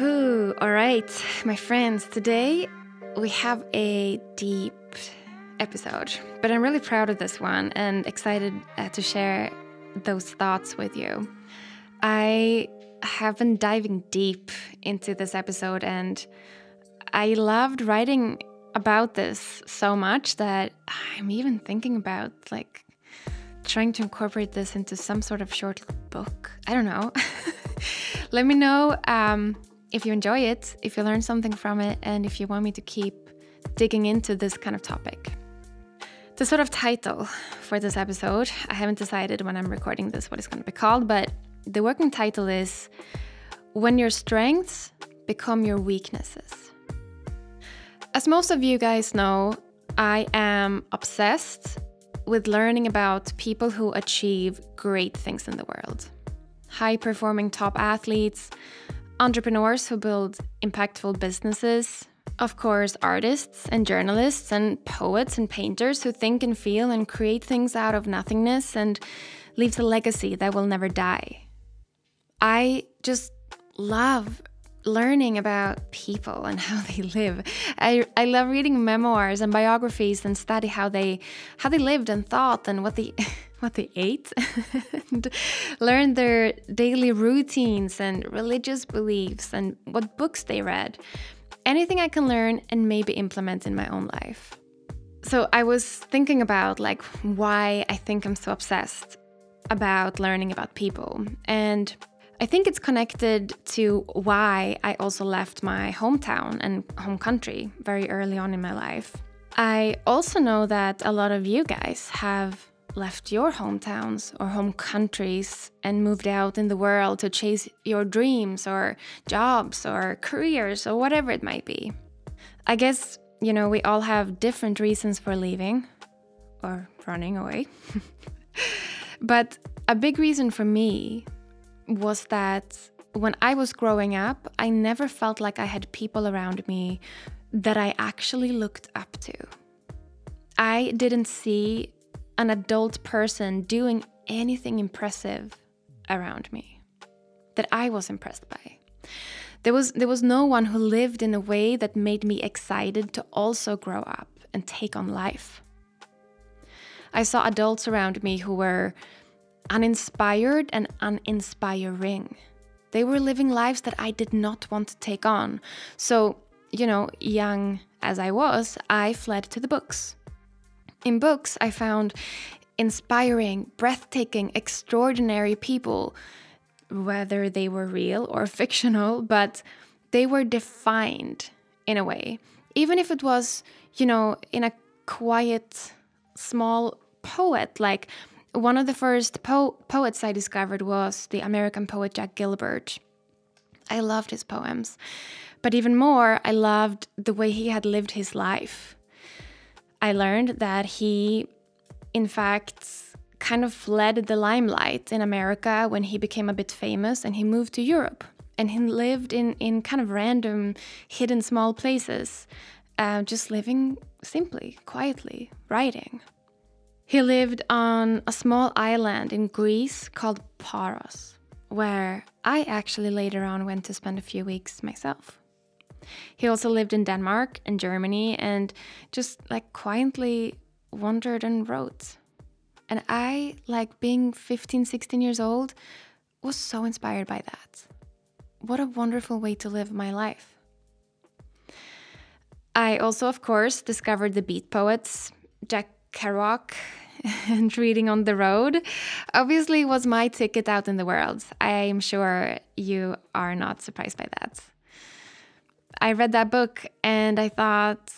All right, my friends, today we have a deep episode, but I'm really proud of this one and excited uh, to share those thoughts with you. I have been diving deep into this episode and I loved writing about this so much that I'm even thinking about like trying to incorporate this into some sort of short book. I don't know. Let me know um, if you enjoy it, if you learn something from it, and if you want me to keep digging into this kind of topic. The sort of title for this episode, I haven't decided when I'm recording this what it's going to be called, but the working title is When Your Strengths Become Your Weaknesses. As most of you guys know, I am obsessed with learning about people who achieve great things in the world. High performing top athletes, entrepreneurs who build impactful businesses, of course, artists and journalists and poets and painters who think and feel and create things out of nothingness and leaves a legacy that will never die. I just love learning about people and how they live. I, I love reading memoirs and biographies and study how they how they lived and thought and what they what they ate and learn their daily routines and religious beliefs and what books they read. Anything I can learn and maybe implement in my own life. So I was thinking about like why I think I'm so obsessed about learning about people and I think it's connected to why I also left my hometown and home country very early on in my life. I also know that a lot of you guys have left your hometowns or home countries and moved out in the world to chase your dreams or jobs or careers or whatever it might be. I guess, you know, we all have different reasons for leaving or running away. but a big reason for me was that when I was growing up, I never felt like I had people around me that I actually looked up to. I didn't see an adult person doing anything impressive around me that I was impressed by. There was there was no one who lived in a way that made me excited to also grow up and take on life. I saw adults around me who were uninspired and uninspiring. They were living lives that I did not want to take on. So, you know, young as I was, I fled to the books. In books, I found inspiring, breathtaking, extraordinary people, whether they were real or fictional, but they were defined in a way. Even if it was, you know, in a quiet, small poet like one of the first po poets I discovered was the American poet Jack Gilbert. I loved his poems, but even more, I loved the way he had lived his life. I learned that he, in fact, kind of fled the limelight in America when he became a bit famous and he moved to Europe. And he lived in, in kind of random, hidden small places, uh, just living simply, quietly, writing. He lived on a small island in Greece called Paros, where I actually later on went to spend a few weeks myself. He also lived in Denmark and Germany and just like quietly wandered and wrote. And I, like being 15, 16 years old, was so inspired by that. What a wonderful way to live my life. I also, of course, discovered the beat poets, Jack Kerouac and reading on the road obviously was my ticket out in the world. I'm sure you are not surprised by that. I read that book and I thought,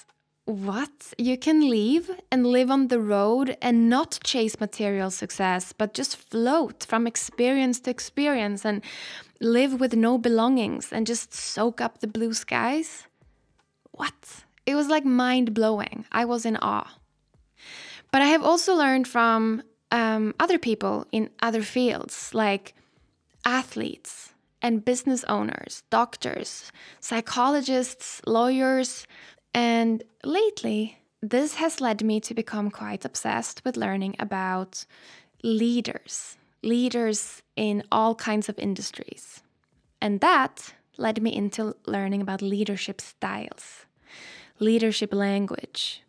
what? You can leave and live on the road and not chase material success, but just float from experience to experience and live with no belongings and just soak up the blue skies? What? It was like mind blowing. I was in awe. But I have also learned from um, other people in other fields, like athletes and business owners, doctors, psychologists, lawyers. And lately, this has led me to become quite obsessed with learning about leaders, leaders in all kinds of industries. And that led me into learning about leadership styles, leadership language.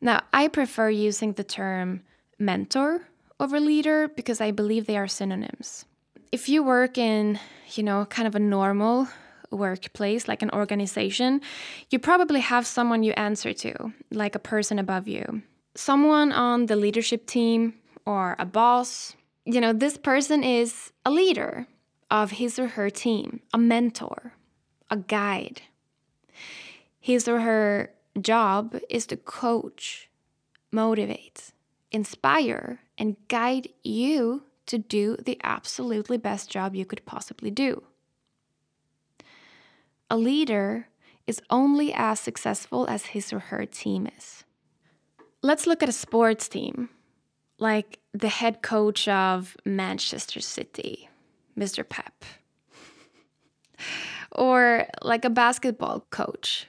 Now, I prefer using the term mentor over leader because I believe they are synonyms. If you work in, you know, kind of a normal workplace, like an organization, you probably have someone you answer to, like a person above you. Someone on the leadership team or a boss. You know, this person is a leader of his or her team, a mentor, a guide. His or her job is to coach, motivate, inspire, and guide you to do the absolutely best job you could possibly do. A leader is only as successful as his or her team is. Let's look at a sports team, like the head coach of Manchester City, Mr. Pep, or like a basketball coach,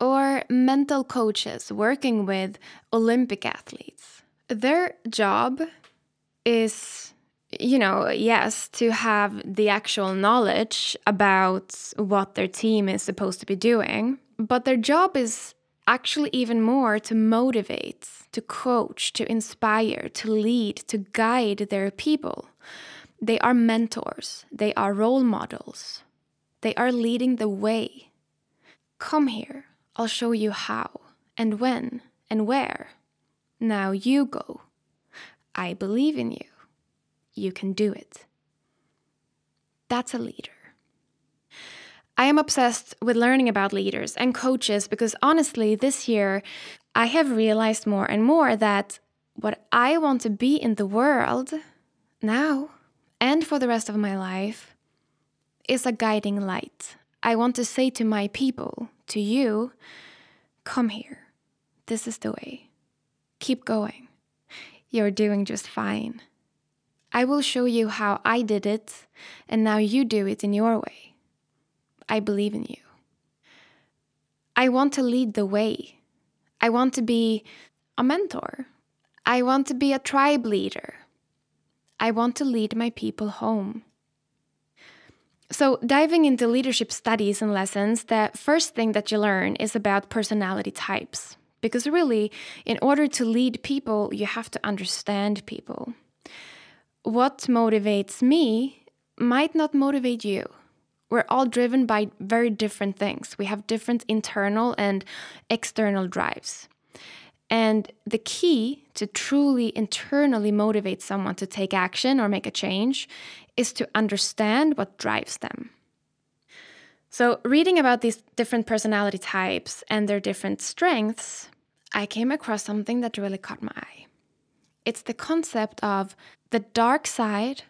or mental coaches working with Olympic athletes. Their job is you know, yes, to have the actual knowledge about what their team is supposed to be doing, but their job is actually even more to motivate, to coach, to inspire, to lead, to guide their people. They are mentors, they are role models, they are leading the way. Come here, I'll show you how, and when, and where. Now you go. I believe in you you can do it. That's a leader. I am obsessed with learning about leaders and coaches because honestly, this year I have realized more and more that what I want to be in the world now and for the rest of my life is a guiding light. I want to say to my people, to you, come here. This is the way. Keep going. You're doing just fine. I will show you how I did it, and now you do it in your way. I believe in you. I want to lead the way. I want to be a mentor. I want to be a tribe leader. I want to lead my people home. So, diving into leadership studies and lessons, the first thing that you learn is about personality types. Because really, in order to lead people, you have to understand people what motivates me might not motivate you. We're all driven by very different things. We have different internal and external drives. And the key to truly internally motivate someone to take action or make a change is to understand what drives them. So, reading about these different personality types and their different strengths, I came across something that really caught my eye. It's the concept of the dark side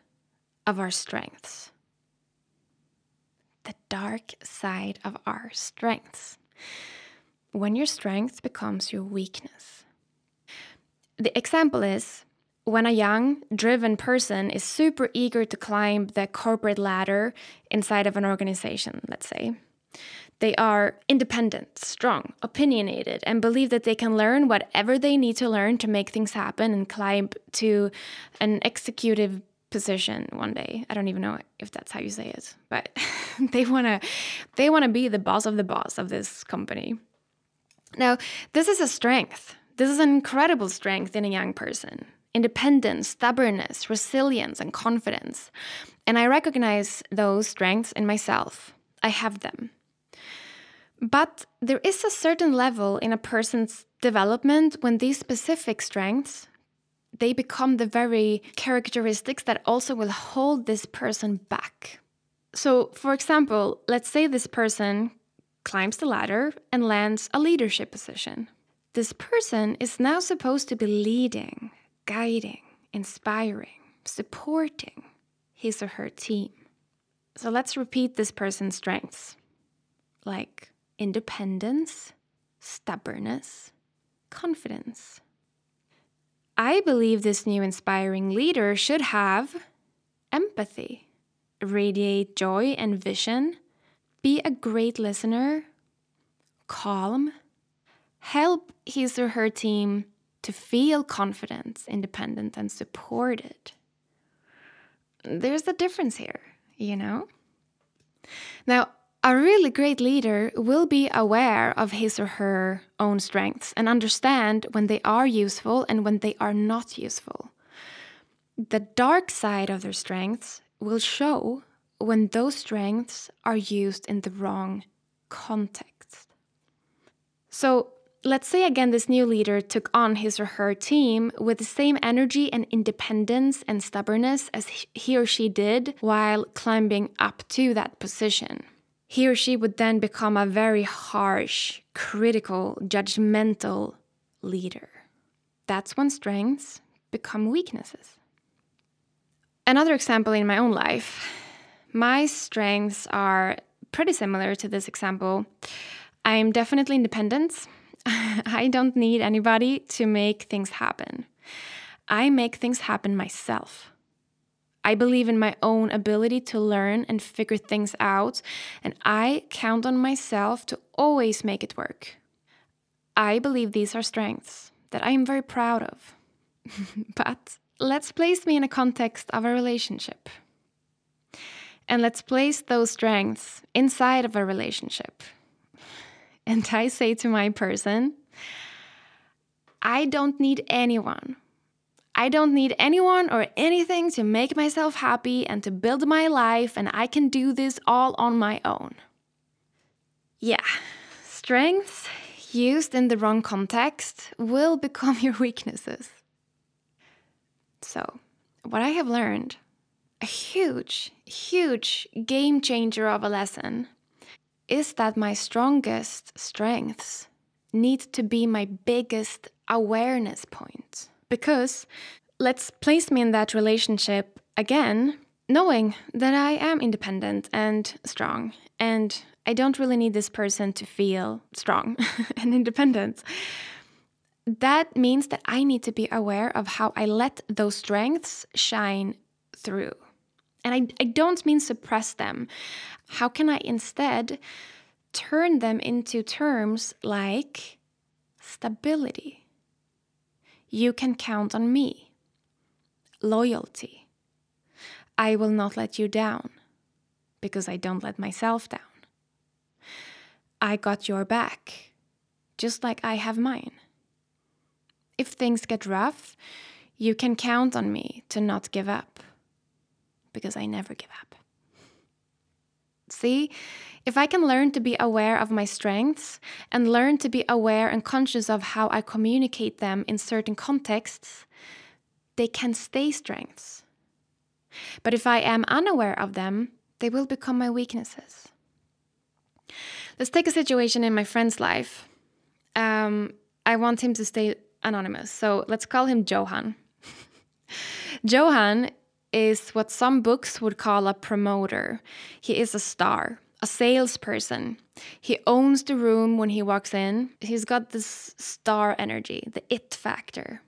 of our strengths. The dark side of our strengths. When your strength becomes your weakness. The example is when a young, driven person is super eager to climb the corporate ladder inside of an organization, let's say. They are independent, strong, opinionated, and believe that they can learn whatever they need to learn to make things happen and climb to an executive position one day. I don't even know if that's how you say it, but they want to they want to be the boss of the boss of this company. Now, this is a strength. This is an incredible strength in a young person. Independence, stubbornness, resilience, and confidence. And I recognize those strengths in myself. I have them. But there is a certain level in a person's development when these specific strengths they become the very characteristics that also will hold this person back. So, for example, let's say this person climbs the ladder and lands a leadership position. This person is now supposed to be leading, guiding, inspiring, supporting his or her team. So let's repeat this person's strengths like independence, stubbornness, confidence. I believe this new inspiring leader should have empathy, radiate joy and vision, be a great listener, calm, help his or her team to feel confident, independent, and supported. There's a difference here, you know? Now, a really great leader will be aware of his or her own strengths and understand when they are useful and when they are not useful. The dark side of their strengths will show when those strengths are used in the wrong context. So, let's say again this new leader took on his or her team with the same energy and independence and stubbornness as he or she did while climbing up to that position. He or she would then become a very harsh, critical, judgmental leader. That's when strengths become weaknesses. Another example in my own life my strengths are pretty similar to this example. I'm definitely independent. I don't need anybody to make things happen. I make things happen myself. I believe in my own ability to learn and figure things out, and I count on myself to always make it work. I believe these are strengths that I am very proud of. but let's place me in a context of a relationship. And let's place those strengths inside of a relationship. And I say to my person, I don't need anyone. I don't need anyone or anything to make myself happy and to build my life, and I can do this all on my own. Yeah, strengths used in the wrong context will become your weaknesses. So, what I have learned, a huge, huge game changer of a lesson, is that my strongest strengths need to be my biggest awareness point. Because let's place me in that relationship again, knowing that I am independent and strong, and I don't really need this person to feel strong and independent that means that I need to be aware of how I let those strengths shine through. And I, I don't mean suppress them. How can I instead turn them into terms like stability? You can count on me. Loyalty. I will not let you down because I don't let myself down. I got your back, just like I have mine if things get rough, you can count on me to not give up because I never give up. See, if I can learn to be aware of my strengths and learn to be aware and conscious of how I communicate them in certain contexts, they can stay strengths. But if I am unaware of them, they will become my weaknesses. Let's take a situation in my friend's life. Um, I want him to stay anonymous. So let's call him Johan. Johan is what some books would call a promoter. He is a star, a salesperson. He owns the room when he walks in. He's got this star energy, the it factor.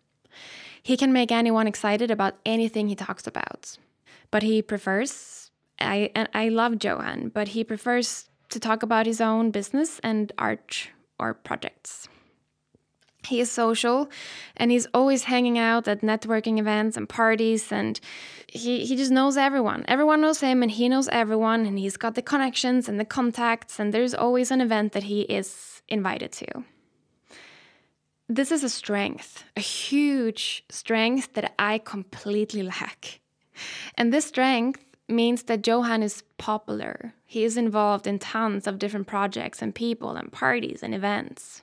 He can make anyone excited about anything he talks about. But he prefers I and I love Johan, but he prefers to talk about his own business and art or projects. He is social and he's always hanging out at networking events and parties and he, he just knows everyone. Everyone knows him and he knows everyone and he's got the connections and the contacts and there's always an event that he is invited to. This is a strength, a huge strength that I completely lack. And this strength means that Johan is popular. He is involved in tons of different projects and people and parties and events.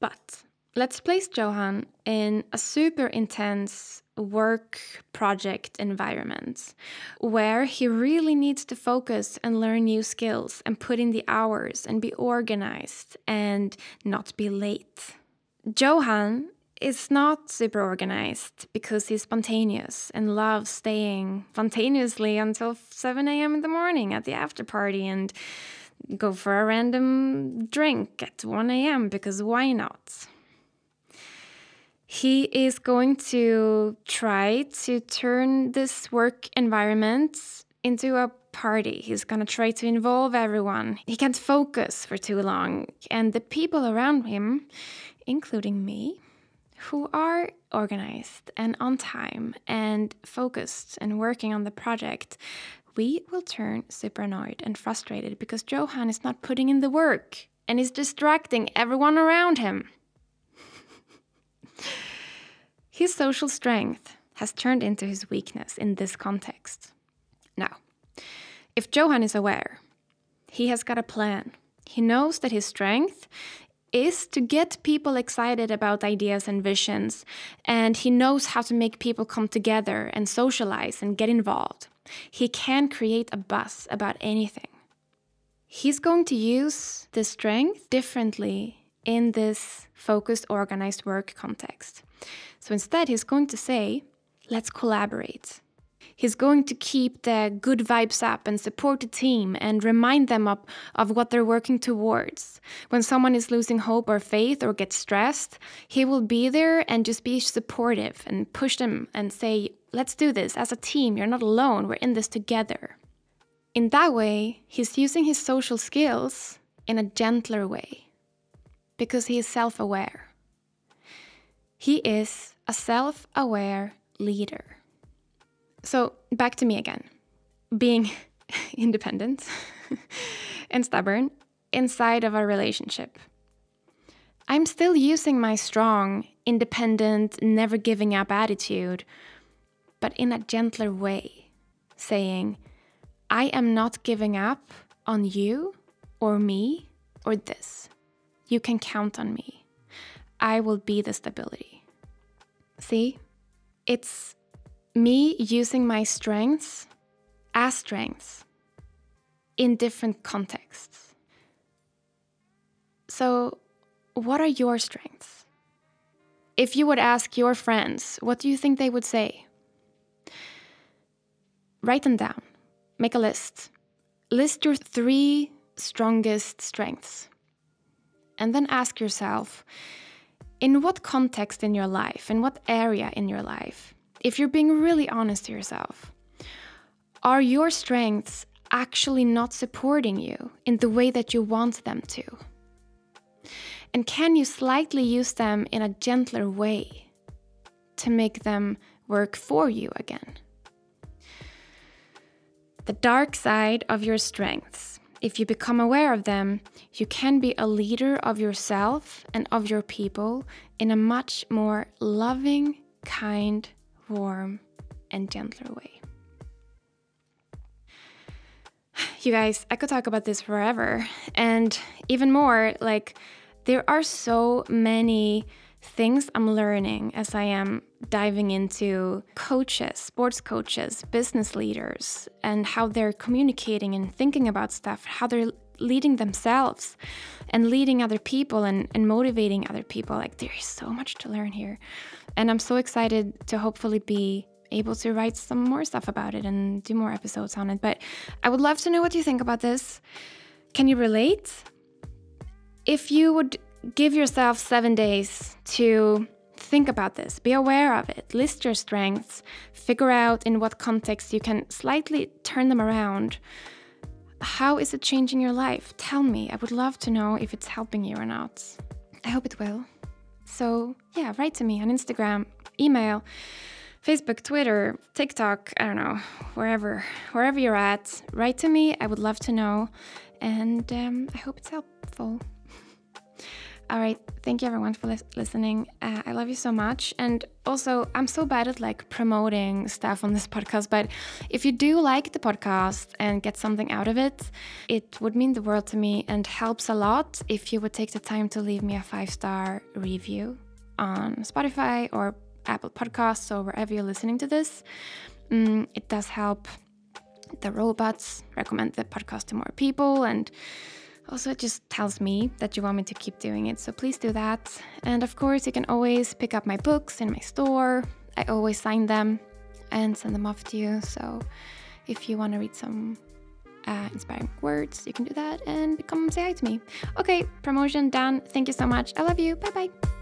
But Let's place Johan in a super intense work project environment where he really needs to focus and learn new skills and put in the hours and be organized and not be late. Johan is not super organized because he's spontaneous and loves staying spontaneously until 7 a.m. in the morning at the after party and go for a random drink at 1 a.m. because why not? He is going to try to turn this work environment into a party. He's going to try to involve everyone. He can't focus for too long. And the people around him, including me, who are organized and on time and focused and working on the project, we will turn super annoyed and frustrated because Johan is not putting in the work and is distracting everyone around him. His social strength has turned into his weakness in this context. Now, if Johan is aware, he has got a plan. He knows that his strength is to get people excited about ideas and visions, and he knows how to make people come together and socialize and get involved. He can create a buzz about anything. He's going to use the strength differently in this focused, organized work context. So instead, he's going to say, let's collaborate. He's going to keep the good vibes up and support the team and remind them of, of what they're working towards. When someone is losing hope or faith or gets stressed, he will be there and just be supportive and push them and say, let's do this as a team. You're not alone. We're in this together. In that way, he's using his social skills in a gentler way because he is self aware. He is a self aware leader. So, back to me again being independent and stubborn inside of a relationship. I'm still using my strong, independent, never giving up attitude, but in a gentler way, saying, I am not giving up on you or me or this. You can count on me. I will be the stability. See, it's me using my strengths as strengths in different contexts. So, what are your strengths? If you would ask your friends, what do you think they would say? Write them down. Make a list. List your three strongest strengths. And then ask yourself in what context in your life, in what area in your life, if you're being really honest to yourself, are your strengths actually not supporting you in the way that you want them to? And can you slightly use them in a gentler way to make them work for you again? The dark side of your strengths. If you become aware of them, you can be a leader of yourself and of your people in a much more loving, kind, warm, and gentler way. You guys, I could talk about this forever. And even more, like, there are so many things I'm learning as I am diving into coaches, sports coaches, business leaders, and how they're communicating and thinking about stuff, how they're leading themselves and leading other people and, and motivating other people. Like, there is so much to learn here. And I'm so excited to hopefully be able to write some more stuff about it and do more episodes on it. But I would love to know what you think about this. Can you relate? If you would give yourself seven days to think about this, be aware of it, list your strengths, figure out in what context you can slightly turn them around. How is it changing your life? Tell me. I would love to know if it's helping you or not. I hope it will. So, yeah, write to me on Instagram, email, Facebook, Twitter, TikTok, I don't know, wherever, wherever you're at, write to me. I would love to know. And um, I hope it's helpful. All right. Thank you everyone for listening. Uh, I love you so much. And also, I'm so bad at like promoting stuff on this podcast, but if you do like the podcast and get something out of it, it would mean the world to me and helps a lot if you would take the time to leave me a five star review on Spotify or Apple Podcasts or wherever you're listening to this. Mm, it does help the robots recommend the podcast to more people and also, it just tells me that you want me to keep doing it, so please do that. And of course, you can always pick up my books in my store. I always sign them and send them off to you. So if you want to read some uh, inspiring words, you can do that and come say hi to me. Okay, promotion done. Thank you so much. I love you. Bye bye.